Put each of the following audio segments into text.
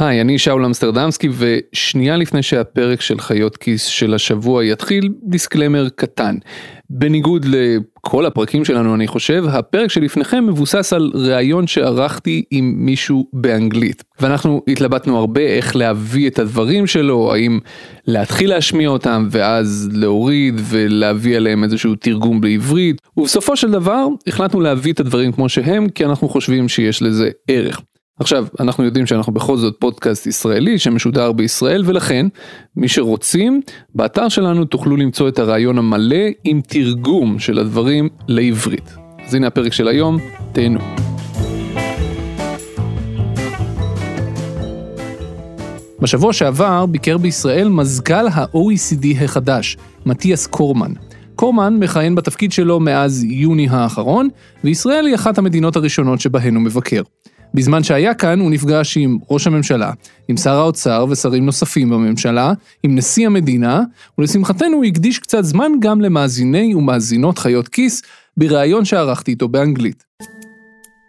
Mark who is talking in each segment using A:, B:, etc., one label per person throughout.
A: היי, אני שאול אמסטרדמסקי, ושנייה לפני שהפרק של חיות כיס של השבוע יתחיל, דיסקלמר קטן. בניגוד לכל הפרקים שלנו, אני חושב, הפרק שלפניכם מבוסס על ראיון שערכתי עם מישהו באנגלית. ואנחנו התלבטנו הרבה איך להביא את הדברים שלו, האם להתחיל להשמיע אותם ואז להוריד ולהביא עליהם איזשהו תרגום בעברית, ובסופו של דבר החלטנו להביא את הדברים כמו שהם, כי אנחנו חושבים שיש לזה ערך. עכשיו, אנחנו יודעים שאנחנו בכל זאת פודקאסט ישראלי שמשודר בישראל, ולכן, מי שרוצים, באתר שלנו תוכלו למצוא את הרעיון המלא עם תרגום של הדברים לעברית. אז הנה הפרק של היום, תהנו. בשבוע שעבר ביקר בישראל מזכ"ל ה-OECD החדש, מתיאס קורמן. קורמן מכהן בתפקיד שלו מאז יוני האחרון, וישראל היא אחת המדינות הראשונות שבהן הוא מבקר. בזמן שהיה כאן הוא נפגש עם ראש הממשלה, עם שר האוצר ושרים נוספים בממשלה, עם נשיא המדינה, ולשמחתנו הוא הקדיש קצת זמן גם למאזיני ומאזינות חיות כיס, בריאיון שערכתי איתו באנגלית.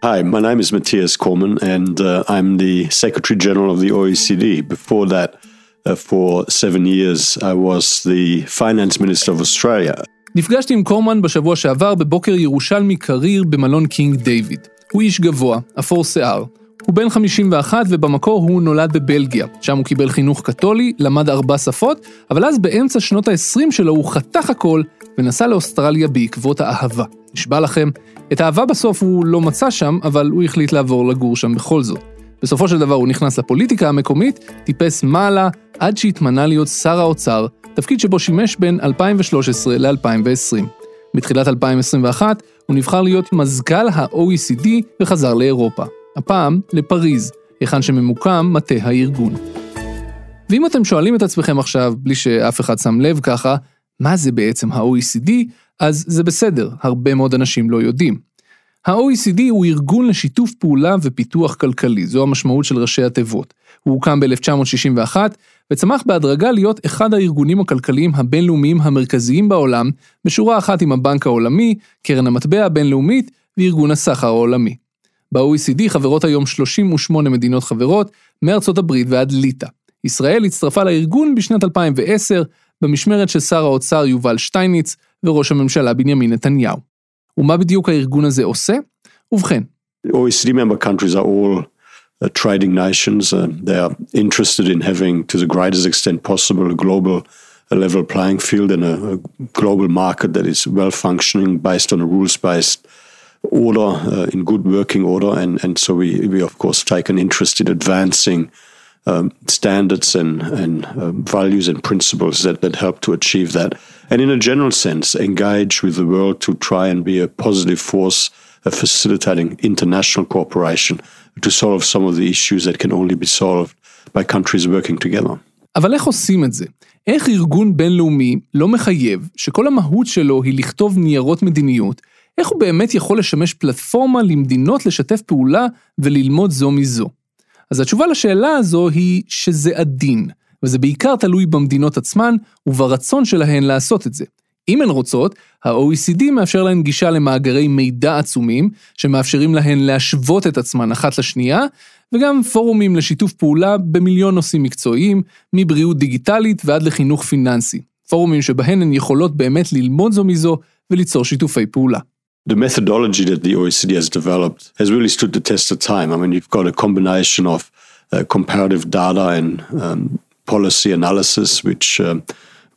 B: Hi, my name is Matthias Korman, and uh, I'm the Secretary General of the OECD. Before that, uh, for seven years, I was the Finance Minister of Australia.
A: נפגשתי עם קורמן בשבוע שעבר בבוקר ירושלמי קריר במלון קינג דיוויד. הוא איש גבוה, אפור שיער. הוא בן 51 ובמקור הוא נולד בבלגיה, שם הוא קיבל חינוך קתולי, למד ארבע שפות, אבל אז באמצע שנות ה-20 שלו הוא חתך הכל ונסע לאוסטרליה בעקבות האהבה. נשבע לכם, את האהבה בסוף הוא לא מצא שם, אבל הוא החליט לעבור לגור שם בכל זאת. בסופו של דבר הוא נכנס לפוליטיקה המקומית, טיפס מעלה, עד שהתמנה להיות שר האוצר, תפקיד שבו שימש בין 2013 ל-2020. בתחילת 2021 הוא נבחר להיות מזכ"ל ה-OECD וחזר לאירופה. הפעם לפריז, היכן שממוקם מטה הארגון. ואם אתם שואלים את עצמכם עכשיו, בלי שאף אחד שם לב ככה, מה זה בעצם ה-OECD, אז זה בסדר, הרבה מאוד אנשים לא יודעים. ה-OECD הוא ארגון לשיתוף פעולה ופיתוח כלכלי, זו המשמעות של ראשי התיבות. הוא הוקם ב-1961 וצמח בהדרגה להיות אחד הארגונים הכלכליים הבינלאומיים המרכזיים בעולם, בשורה אחת עם הבנק העולמי, קרן המטבע הבינלאומית וארגון הסחר העולמי. ב-OECD חברות היום 38 מדינות חברות, מארצות הברית ועד ליטא. ישראל הצטרפה לארגון בשנת 2010, במשמרת של שר האוצר יובל שטייניץ וראש הממשלה בנימין נתניהו. ומה בדיוק הארגון הזה עושה? ובכן.
B: OECD member countries are all uh, trading nations. Uh, they are interested in having, to the greatest extent possible, a global a level playing field and a, a, global market that is well functioning based on a rules based order, uh, in good working order. And, and so we, we, of course, take an interest in advancing um, standards and, and uh, values and principles that, that help to achieve that. And in a general sense, engage with the world to try and be a positive force of facilitating international cooperation to solve some of the issues that can only be solved by countries working together.
A: אבל איך עושים את זה? איך ארגון בינלאומי לא מחייב, שכל המהות שלו היא לכתוב ניירות מדיניות, איך הוא באמת יכול לשמש פלטפורמה למדינות לשתף פעולה וללמוד זו מזו? אז התשובה לשאלה הזו היא שזה עדין, וזה בעיקר תלוי במדינות עצמן וברצון שלהן לעשות את זה. אם הן רוצות, ה-OECD מאפשר להן גישה למאגרי מידע עצומים, שמאפשרים להן להשוות את עצמן אחת לשנייה, וגם פורומים לשיתוף פעולה במיליון נושאים מקצועיים, מבריאות דיגיטלית ועד לחינוך פיננסי. פורומים שבהן הן יכולות באמת ללמוד זו מזו וליצור שיתופי פעולה.
B: The methodology that the OECD has developed has really stood the test of time. I mean, you've got a combination of uh, comparative data and um, policy analysis, which uh,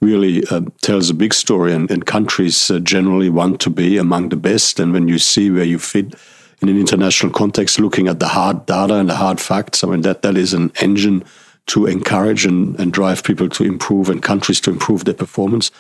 B: really uh, tells a big story, and, and countries uh, generally want to be among the best. And when you see where you fit in an international context, looking at the hard data and the hard facts, I mean, that, that is an engine to encourage and, and drive people to improve and countries to improve their performance.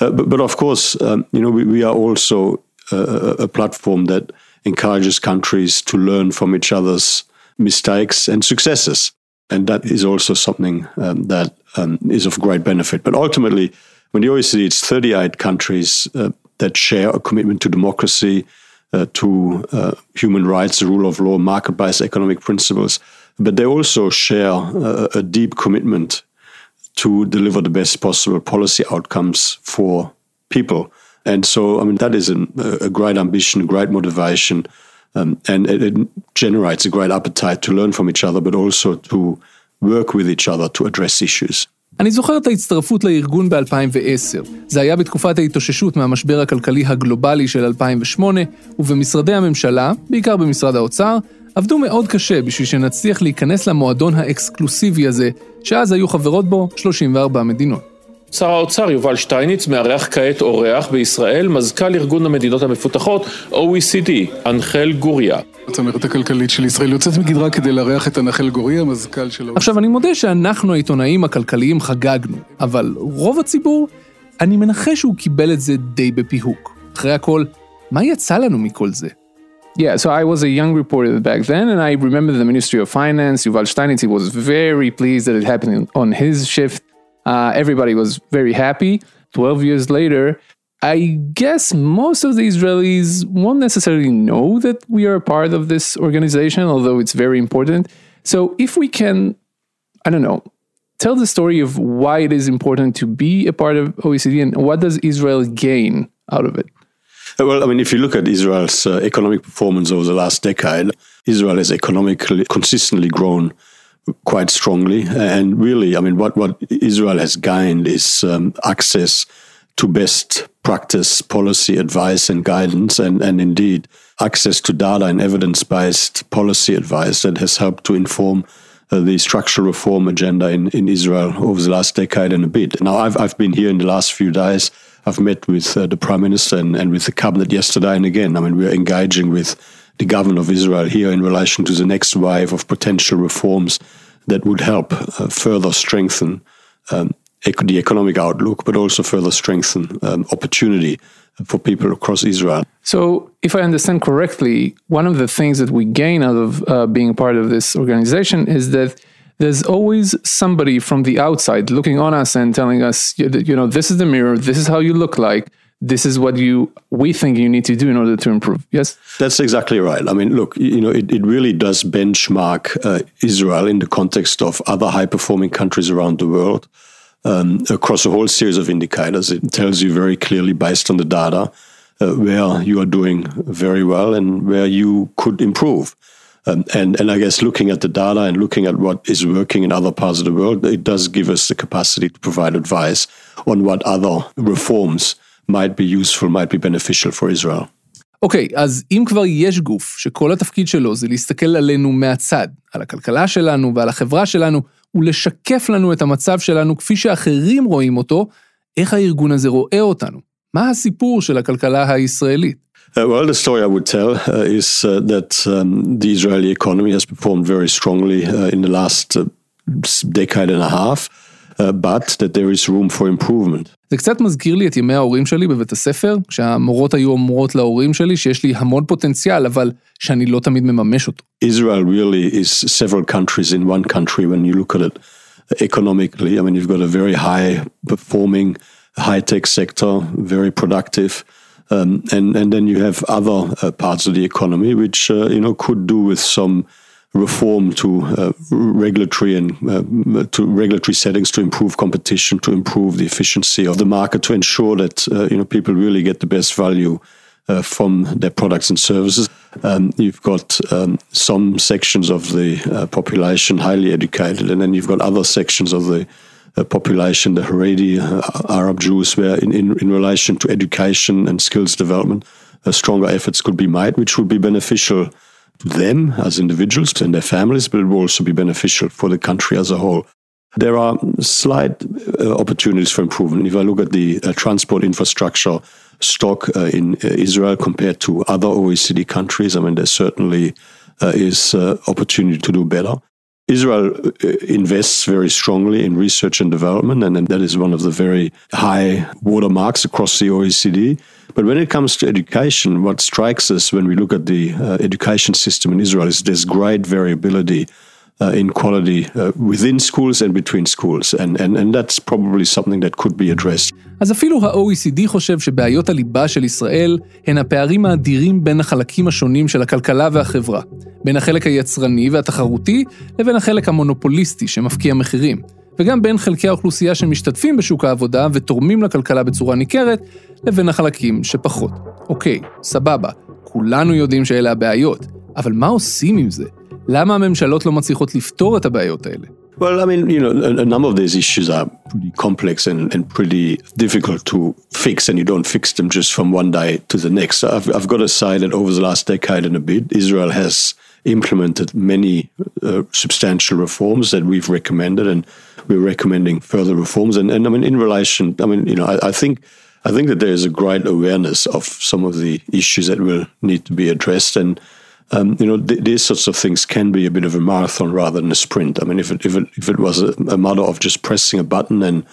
B: Uh, but, but, of course, um, you know, we, we are also a, a platform that encourages countries to learn from each other's mistakes and successes. And that is also something um, that um, is of great benefit. But ultimately, when the OECD, it's 38 countries uh, that share a commitment to democracy, uh, to uh, human rights, the rule of law, market based economic principles. But they also share a, a deep commitment to deliver the best possible policy outcomes for people And so, I mean, that is an, a great ambition, a great motivation, um, and it, it, generates a great appetite to learn from each other, but also to work with each other to address issues.
A: אני זוכר את ההצטרפות לארגון ב-2010. זה היה בתקופת ההתאוששות מהמשבר הכלכלי הגלובלי של 2008, ובמשרדי הממשלה, בעיקר במשרד האוצר, עבדו מאוד קשה בשביל שנצליח להיכנס למועדון האקסקלוסיבי הזה, שאז היו חברות בו 34 מדינות.
C: שר האוצר יובל שטייניץ מארח כעת אורח בישראל, מזכ"ל ארגון המדינות המפותחות, OECD, אנחל גוריה.
D: הצמרת הכלכלית של ישראל יוצאת מגדרה כדי לארח את אנחל גוריה, מזכ"ל של...
A: עכשיו, אני מודה שאנחנו העיתונאים הכלכליים חגגנו, אבל רוב הציבור, אני מנחש שהוא קיבל את זה די בפיהוק. אחרי הכל, מה יצא לנו מכל זה?
E: Yeah, so I was a young reporter back then, and I remember the Ministry of Finance, Yuval Steinitz, he was very pleased that it happened on his shift. Uh, everybody was very happy. 12 years later, I guess most of the Israelis won't necessarily know that we are a part of this organization, although it's very important. So if we can, I don't know, tell the story of why it is important to be a part of OECD and what does Israel gain out of it?
B: Well, I mean, if you look at Israel's uh, economic performance over the last decade, Israel has economically consistently grown quite strongly. And really, I mean, what, what Israel has gained is um, access to best practice policy advice and guidance, and, and indeed access to data and evidence based policy advice that has helped to inform uh, the structural reform agenda in, in Israel over the last decade and a bit. Now, I've, I've been here in the last few days. I've met with uh, the Prime Minister and, and with the cabinet yesterday and again. I mean, we're engaging with the government of Israel here in relation to the next wave of potential reforms that would help uh, further strengthen um, the economic outlook, but also further strengthen um, opportunity for people across Israel.
E: So, if I understand correctly, one of the things that we gain out of uh, being part of this organization is that there's always somebody from the outside looking on us and telling us, you know, this is the mirror, this is how you look like, this is what you we think you need to do in order to improve. Yes,
B: that's exactly right. I mean, look, you know, it, it really does benchmark uh, Israel in the context of other high performing countries around the world um, across a whole series of indicators. It tells you very clearly, based on the data, uh, where you are doing very well and where you could improve. Um, and and I guess looking at the data and looking at what is working in other parts of the world, it does give us the capacity to provide advice on what other reforms might be useful, might be beneficial for Israel.
A: אוקיי, okay, אז אם כבר יש גוף שכל התפקיד שלו זה להסתכל עלינו מהצד, על הכלכלה שלנו ועל החברה שלנו, ולשקף לנו את המצב שלנו כפי שאחרים רואים אותו, איך הארגון הזה רואה אותנו? מה הסיפור של הכלכלה הישראלית?
B: Uh, well, the story I would tell uh, is uh, that um, the Israeli economy has performed very strongly uh, in the last uh, decade and a half. Uh, but that there is room for improvement.
A: זה קצת מזכיר לי את ימי ההורים שלי בבית הספר, שהמורות היו אומרות להורים שלי שיש לי המון פוטנציאל, אבל שאני לא תמיד מממש אותו.
B: Israel really is several countries in one country when you look at it economically. I mean, you've got a very high performing high-tech sector, very productive. Um, and, and then you have other uh, parts of the economy which, uh, you know, could do with some reform to uh, regulatory and uh, to regulatory settings to improve competition, to improve the efficiency of the market, to ensure that uh, you know people really get the best value uh, from their products and services. Um, you've got um, some sections of the uh, population highly educated, and then you've got other sections of the uh, population, the Haredi Arab Jews, where in, in, in relation to education and skills development, stronger efforts could be made, which would be beneficial to them as individuals and their families, but it will also be beneficial for the country as a whole. There are slight uh, opportunities for improvement. If I look at the uh, transport infrastructure stock uh, in uh, Israel compared to other OECD countries, I mean, there certainly uh, is uh, opportunity to do better. Israel invests very strongly in research and development, and, and that is one of the very high watermarks across the OECD. But when it comes to education, what strikes us when we look at the uh, education system in Israel is there's great variability uh, in quality uh, within schools and between schools, and, and, and that's probably something that could be addressed.
A: אז אפילו ה-OECD חושב שבעיות הליבה של ישראל הן הפערים האדירים בין החלקים השונים של הכלכלה והחברה, בין החלק היצרני והתחרותי לבין החלק המונופוליסטי שמפקיע מחירים. וגם בין חלקי האוכלוסייה שמשתתפים בשוק העבודה ותורמים לכלכלה בצורה ניכרת, לבין החלקים שפחות. אוקיי, סבבה, כולנו יודעים שאלה הבעיות, אבל מה עושים עם זה? למה הממשלות לא מצליחות לפתור את הבעיות האלה?
B: Well, I mean, you know, a, a, number of these issues are pretty complex and, and pretty difficult to fix, and you don't fix them just from one day to the next. So I've, I've got to say that over the last decade and a bit, Israel has implemented many uh, substantial reforms that we've recommended, and we're recommending further reforms. And, and I mean, in relation, I mean, you know, I, I think I think that there is a great awareness of some of the issues that will need to be addressed, and um, you know, th- these sorts of things can be a bit of a marathon rather than a sprint. I mean, if it if it if it was a, a matter of just pressing a button and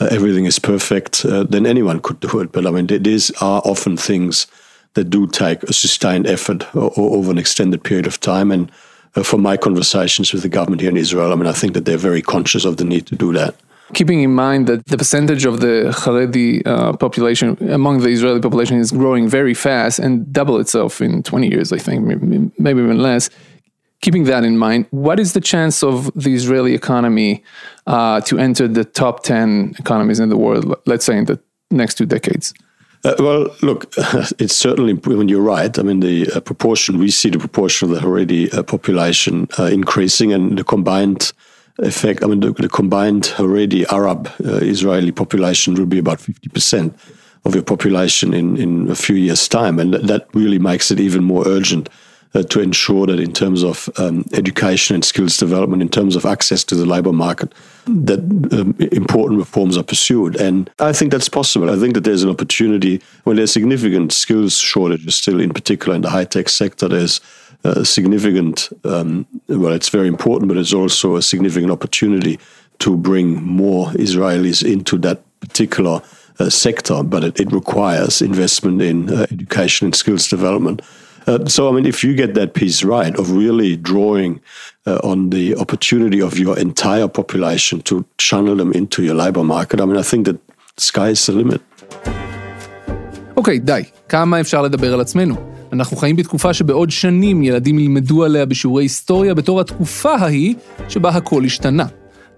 B: uh, everything is perfect, uh, then anyone could do it. But I mean, th- these are often things that do take a sustained effort o- over an extended period of time. And uh, from my conversations with the government here in Israel, I mean, I think that they're very conscious of the need to do that
E: keeping in mind that the percentage of the Haredi uh, population among the Israeli population is growing very fast and double itself in 20 years, I think, maybe, even less. Keeping that in mind, what is the chance of the Israeli economy uh, to enter the top 10 economies in the world, let's say in the next two decades?
B: Uh, well, look, it's certainly when you're right. I mean, the uh, proportion we see the proportion of the Haredi uh, population uh, increasing, and the combined effect, I mean, the, the combined Haredi Arab uh, Israeli population will be about 50% of your population in, in a few years' time. And that, that really makes it even more urgent uh, to ensure that in terms of um, education and skills development, in terms of access to the labor market, that um, important reforms are pursued. And I think that's possible. I think that there's an opportunity when there's significant skills shortages still, in particular in the high tech sector. There's a significant, um, well, it's very important, but it's also a significant opportunity to bring more Israelis into that particular uh, sector, but it, it, requires investment in uh, education and skills development. Uh, so, I mean, if you get that piece right of really drawing uh, on the opportunity of your entire population to channel them into your labor market, I mean, I think that sky is the limit.
A: אוקיי, okay, די. כמה אפשר לדבר על עצמנו? אנחנו חיים בתקופה שבעוד שנים ילדים ילמדו עליה בשיעורי היסטוריה בתור התקופה ההיא שבה הכל השתנה.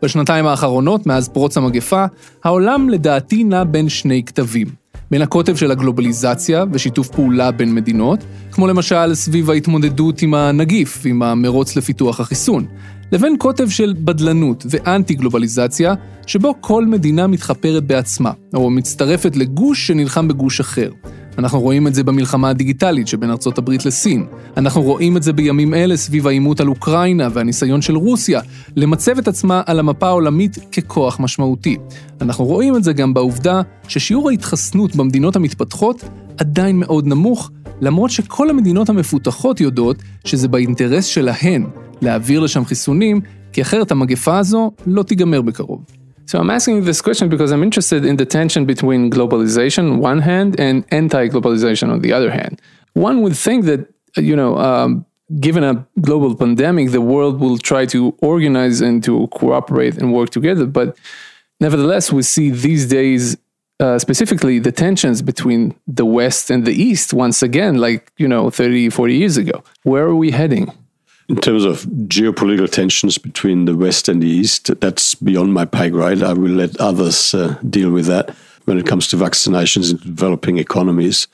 A: בשנתיים האחרונות, מאז פרוץ המגפה, העולם לדעתי נע בין שני כתבים. בין הקוטב של הגלובליזציה ושיתוף פעולה בין מדינות, כמו למשל סביב ההתמודדות עם הנגיף ועם המרוץ לפיתוח החיסון, לבין קוטב של בדלנות ואנטי-גלובליזציה, שבו כל מדינה מתחפרת בעצמה, או מצטרפת לגוש שנלחם בגוש אחר. אנחנו רואים את זה במלחמה הדיגיטלית שבין ארצות הברית לסין. אנחנו רואים את זה בימים אלה סביב העימות על אוקראינה והניסיון של רוסיה למצב את עצמה על המפה העולמית ככוח משמעותי. אנחנו רואים את זה גם בעובדה ששיעור ההתחסנות במדינות המתפתחות עדיין מאוד נמוך, למרות שכל המדינות המפותחות יודעות שזה באינטרס שלהן להעביר לשם חיסונים, כי אחרת המגפה הזו לא תיגמר בקרוב.
E: So I'm asking this question because I'm interested in the tension between globalization on one hand and anti-globalization on the other hand. One would think that you know, um, given a global pandemic, the world will try to organize and to cooperate and work together. But nevertheless, we see these days uh, specifically the tensions between the West and the East once again, like, you know, 30, 40 years ago. Where are we heading?
B: In terms of geopolitical tensions between the West and the East, that's beyond my pay grade. I will let others uh, deal with that. When it comes to vaccinations in developing economies,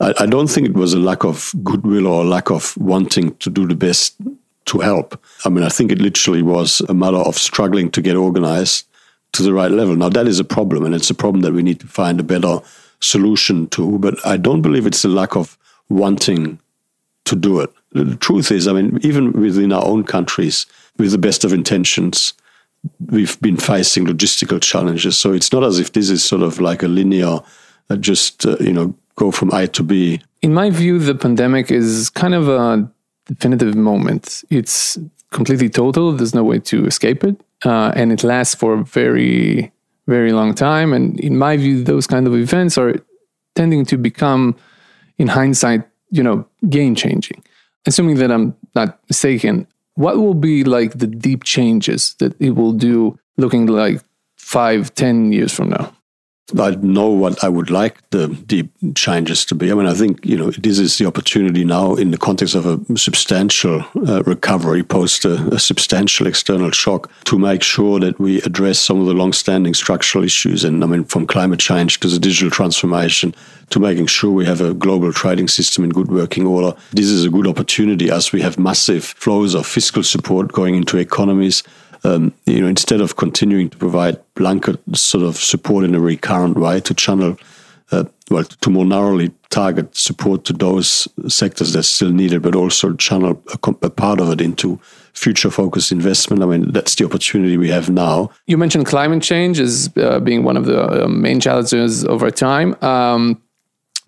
B: I, I, don't think it was a lack of goodwill or a lack of wanting to do the best to help. I mean, I think it literally was a matter of struggling to get organized to the right level. Now, that is a problem, and it's a problem that we need to find a better solution to. But I don't believe it's a lack of wanting to do it the truth is, I mean, even within our own countries, with the best of intentions, we've been facing logistical challenges. So it's not as if this is sort of like a linear, uh, just, uh, you know, go from A to B.
E: In my view, the pandemic is kind of a definitive moment. It's completely total, there's no way to escape it. Uh, and it lasts for a very, very long time. And in my view, those kind of events are tending to become, in hindsight, you know, game changing assuming that I'm not mistaken, what will be like the deep changes that it will do looking like five, ten years from now?
B: I know what I would like the deep changes to be. I mean, I think you know this is the opportunity now in the context of a substantial uh, recovery post a, a, substantial external shock to make sure that we address some of the long-standing structural issues. And I mean, from climate change to the digital transformation to making sure we have a global trading system in good working order. This is a good opportunity as we have massive flows of fiscal support going into economies um, you know, instead of continuing to provide blanket sort of support in a recurrent way to channel, uh, well, to more narrowly target support to those sectors that still need it, but also channel a, a part of it into future focused investment. I mean, that's the opportunity we have now.
E: You mentioned climate change as uh, being one of the uh, main challenges over time. Um,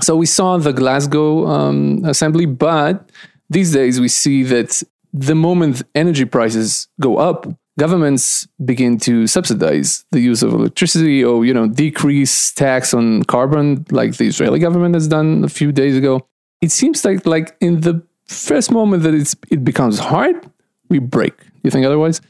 E: so we saw the Glasgow um, assembly, but these days we see that the moment energy prices go up, governments begin to subsidize the use of electricity or you know decrease tax on carbon like the israeli government has done a few days ago. It seems like like in the first moment that it's it becomes hard we break. You think otherwise?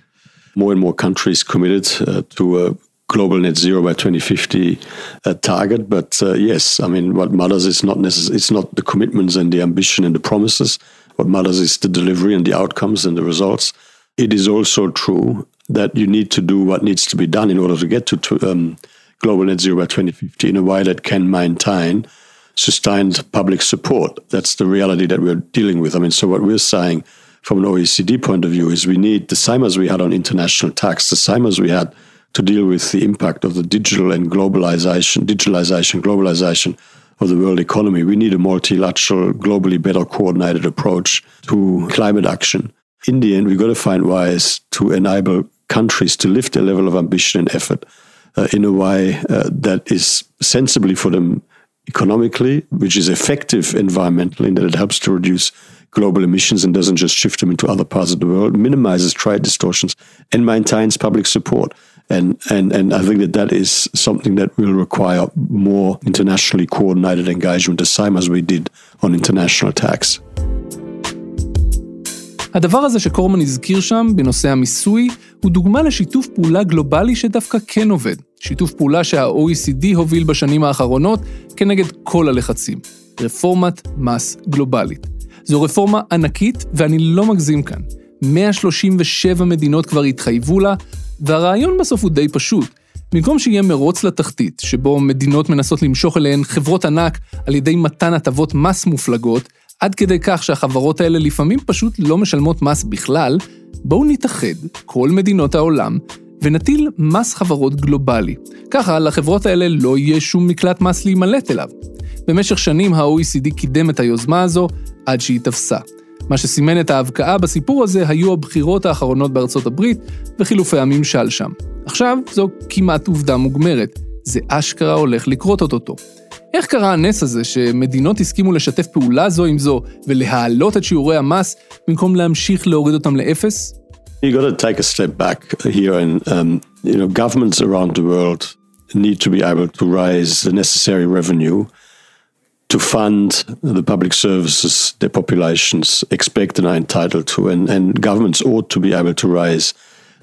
B: More and more countries committed uh, to a global net zero by 2050 uh, target. But uh, yes i mean what matters is not necessarily it's not the commitments and the ambition and the promises. What matters is the delivery and the outcomes and the results it is also true that you need to do what needs to be done in order to get to, um, global net zero by 2050 in a way that can maintain sustained public support. That's the reality that we're dealing with. I mean, so what we're saying from an OECD point of view is we need the same as we had on international tax, the same as we had to deal with the impact of the digital and globalization, digitalization, globalization of the world economy. We need a multilateral, globally better coordinated approach to climate action in the end, we've got to find ways to enable countries to lift their level of ambition and effort uh, in a way uh, that is sensibly for them economically, which is effective environmentally, and that it helps to reduce global emissions and doesn't just shift them into other parts of the world, minimizes trade distortions, and maintains public support. And, and, and I think that that is something that will require more internationally coordinated engagement, the same as we did on international tax.
A: הדבר הזה שקורמן הזכיר שם בנושא המיסוי, הוא דוגמה לשיתוף פעולה גלובלי שדווקא כן עובד. שיתוף פעולה שה-OECD הוביל בשנים האחרונות כנגד כל הלחצים. רפורמת מס גלובלית. זו רפורמה ענקית, ואני לא מגזים כאן. 137 מדינות כבר התחייבו לה, והרעיון בסוף הוא די פשוט. במקום שיהיה מרוץ לתחתית, שבו מדינות מנסות למשוך אליהן חברות ענק על ידי מתן הטבות מס מופלגות, עד כדי כך שהחברות האלה לפעמים פשוט לא משלמות מס בכלל, בואו נתאחד, כל מדינות העולם, ונטיל מס חברות גלובלי. ככה לחברות האלה לא יהיה שום מקלט מס להימלט אליו. במשך שנים ה-OECD קידם את היוזמה הזו עד שהיא תפסה. מה שסימן את ההבקעה בסיפור הזה היו הבחירות האחרונות בארצות הברית וחילופי הממשל שם. עכשיו זו כמעט עובדה מוגמרת, זה אשכרה הולך לקרות אוטוטו. איך קרה הנס הזה שמדינות הסכימו לשתף פעולה זו עם זו ולהעלות את שיעורי המס במקום להמשיך להוריד אותם לאפס?
B: You got to take a step back here and um, you know governments around the world need to be able to raise the necessary revenue to fund the public services their populations expect and are entitled to and, and governments ought to be able to raise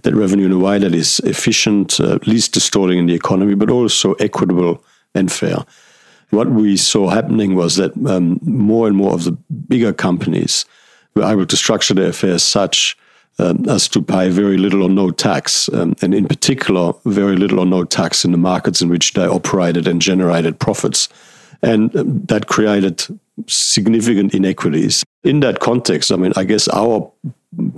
B: that revenue in a way that is efficient, uh, least distorting in the economy, but also equitable and fair what we saw happening was that um, more and more of the bigger companies were able to structure their affairs such um, as to pay very little or no tax, um, and in particular, very little or no tax in the markets in which they operated and generated profits. And um, that created significant inequities. In that context, I mean, I guess our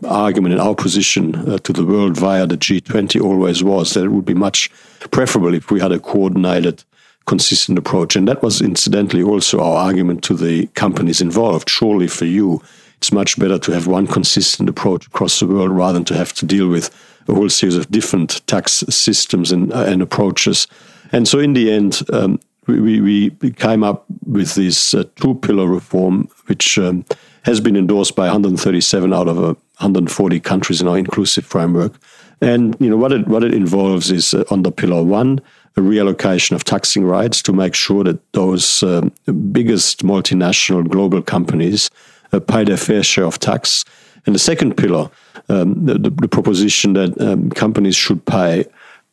B: argument and our position uh, to the world via the G20 always was that it would be much preferable if we had a coordinated consistent approach. And that was incidentally also our argument to the companies involved. Surely for you, it's much better to have one consistent approach across the world rather than to have to deal with a whole series of different tax systems and, uh, and approaches. And so in the end, um, we, we, came up with this uh, two pillar reform, which um, has been endorsed by 137 out of uh, 140 countries in our inclusive framework. And you know what it what it involves is uh, under pillar one, a reallocation of taxing rights to make sure that those um, biggest multinational global companies uh, pay their fair share of tax. And the second pillar, um, the, the, proposition that um, companies should pay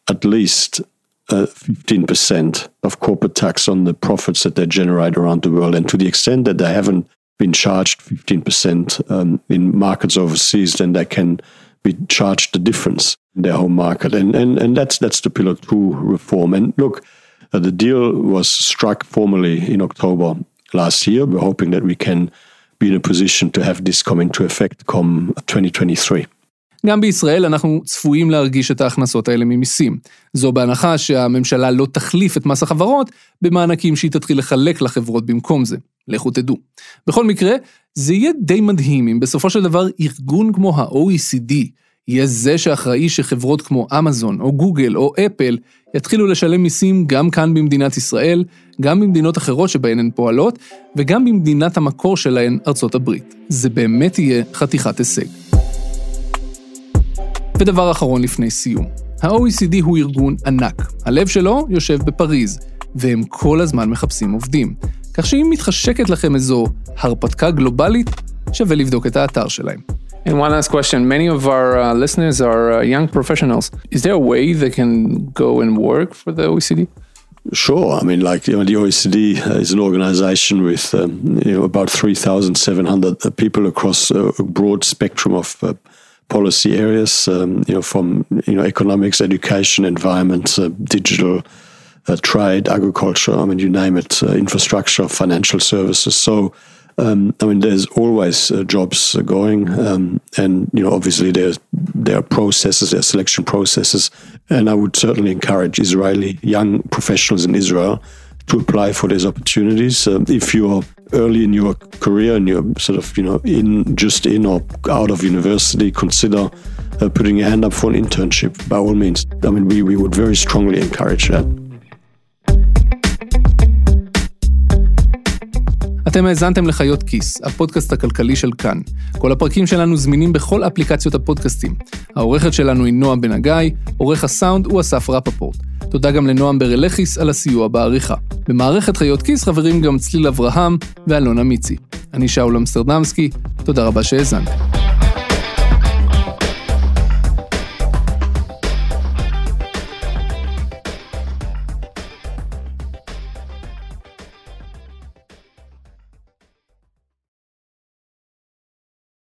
B: at least uh, 15% of corporate tax on the profits that they generate around the world. And to the extent that they haven't been charged 15% um, in markets overseas, then they can be charged the difference their home market. And, and, and that's, that's the Pillar 2 reform. And look, uh, the deal was struck formally in October last year. We're hoping that we can be in a position to have this come into effect come 2023.
A: גם בישראל אנחנו צפויים להרגיש את ההכנסות האלה ממיסים. זו בהנחה שהממשלה לא תחליף את מס החברות במענקים שהיא תתחיל לחלק לחברות במקום זה. לכו תדעו. בכל מקרה, זה יהיה די מדהים אם בסופו של דבר ארגון כמו ה-OECD יהיה זה שאחראי שחברות כמו אמזון או גוגל או אפל יתחילו לשלם מיסים גם כאן במדינת ישראל, גם במדינות אחרות שבהן הן פועלות, וגם במדינת המקור שלהן, ארצות הברית. זה באמת יהיה חתיכת הישג. ודבר אחרון לפני סיום, ה-OECD הוא ארגון ענק, הלב שלו יושב בפריז, והם כל הזמן מחפשים עובדים. כך שאם מתחשקת לכם איזו הרפתקה גלובלית, שווה לבדוק את האתר שלהם.
E: And one last question. Many of our uh, listeners are uh, young professionals. Is there a way they can go and work for the OECD?
B: Sure. I mean, like you know, the OECD is an organization with um, you know about 3,700 people across a broad spectrum of uh, policy areas, um, you know, from you know economics, education, environment, uh, digital, uh, trade, agriculture. I mean, you name it, uh, infrastructure, financial services. So, um, I mean, there's always uh, jobs going, um, and you know, obviously there's there are processes, there are selection processes, and I would certainly encourage Israeli young professionals in Israel to apply for these opportunities. Um, if you're early in your career and you're sort of, you know, in just in or out of university, consider uh, putting your hand up for an internship by all means. I mean, we, we would very strongly encourage that.
A: אתם האזנתם לחיות כיס, הפודקאסט הכלכלי של כאן. כל הפרקים שלנו זמינים בכל אפליקציות הפודקאסטים. העורכת שלנו היא נועה בן הגיא, עורך הסאונד הוא אסף רפפורט. תודה גם לנועם ברלכיס על הסיוע בעריכה. במערכת חיות כיס חברים גם צליל אברהם ואלונה מיצי. אני שאול אמסטרדמסקי, תודה רבה שהאזנתם.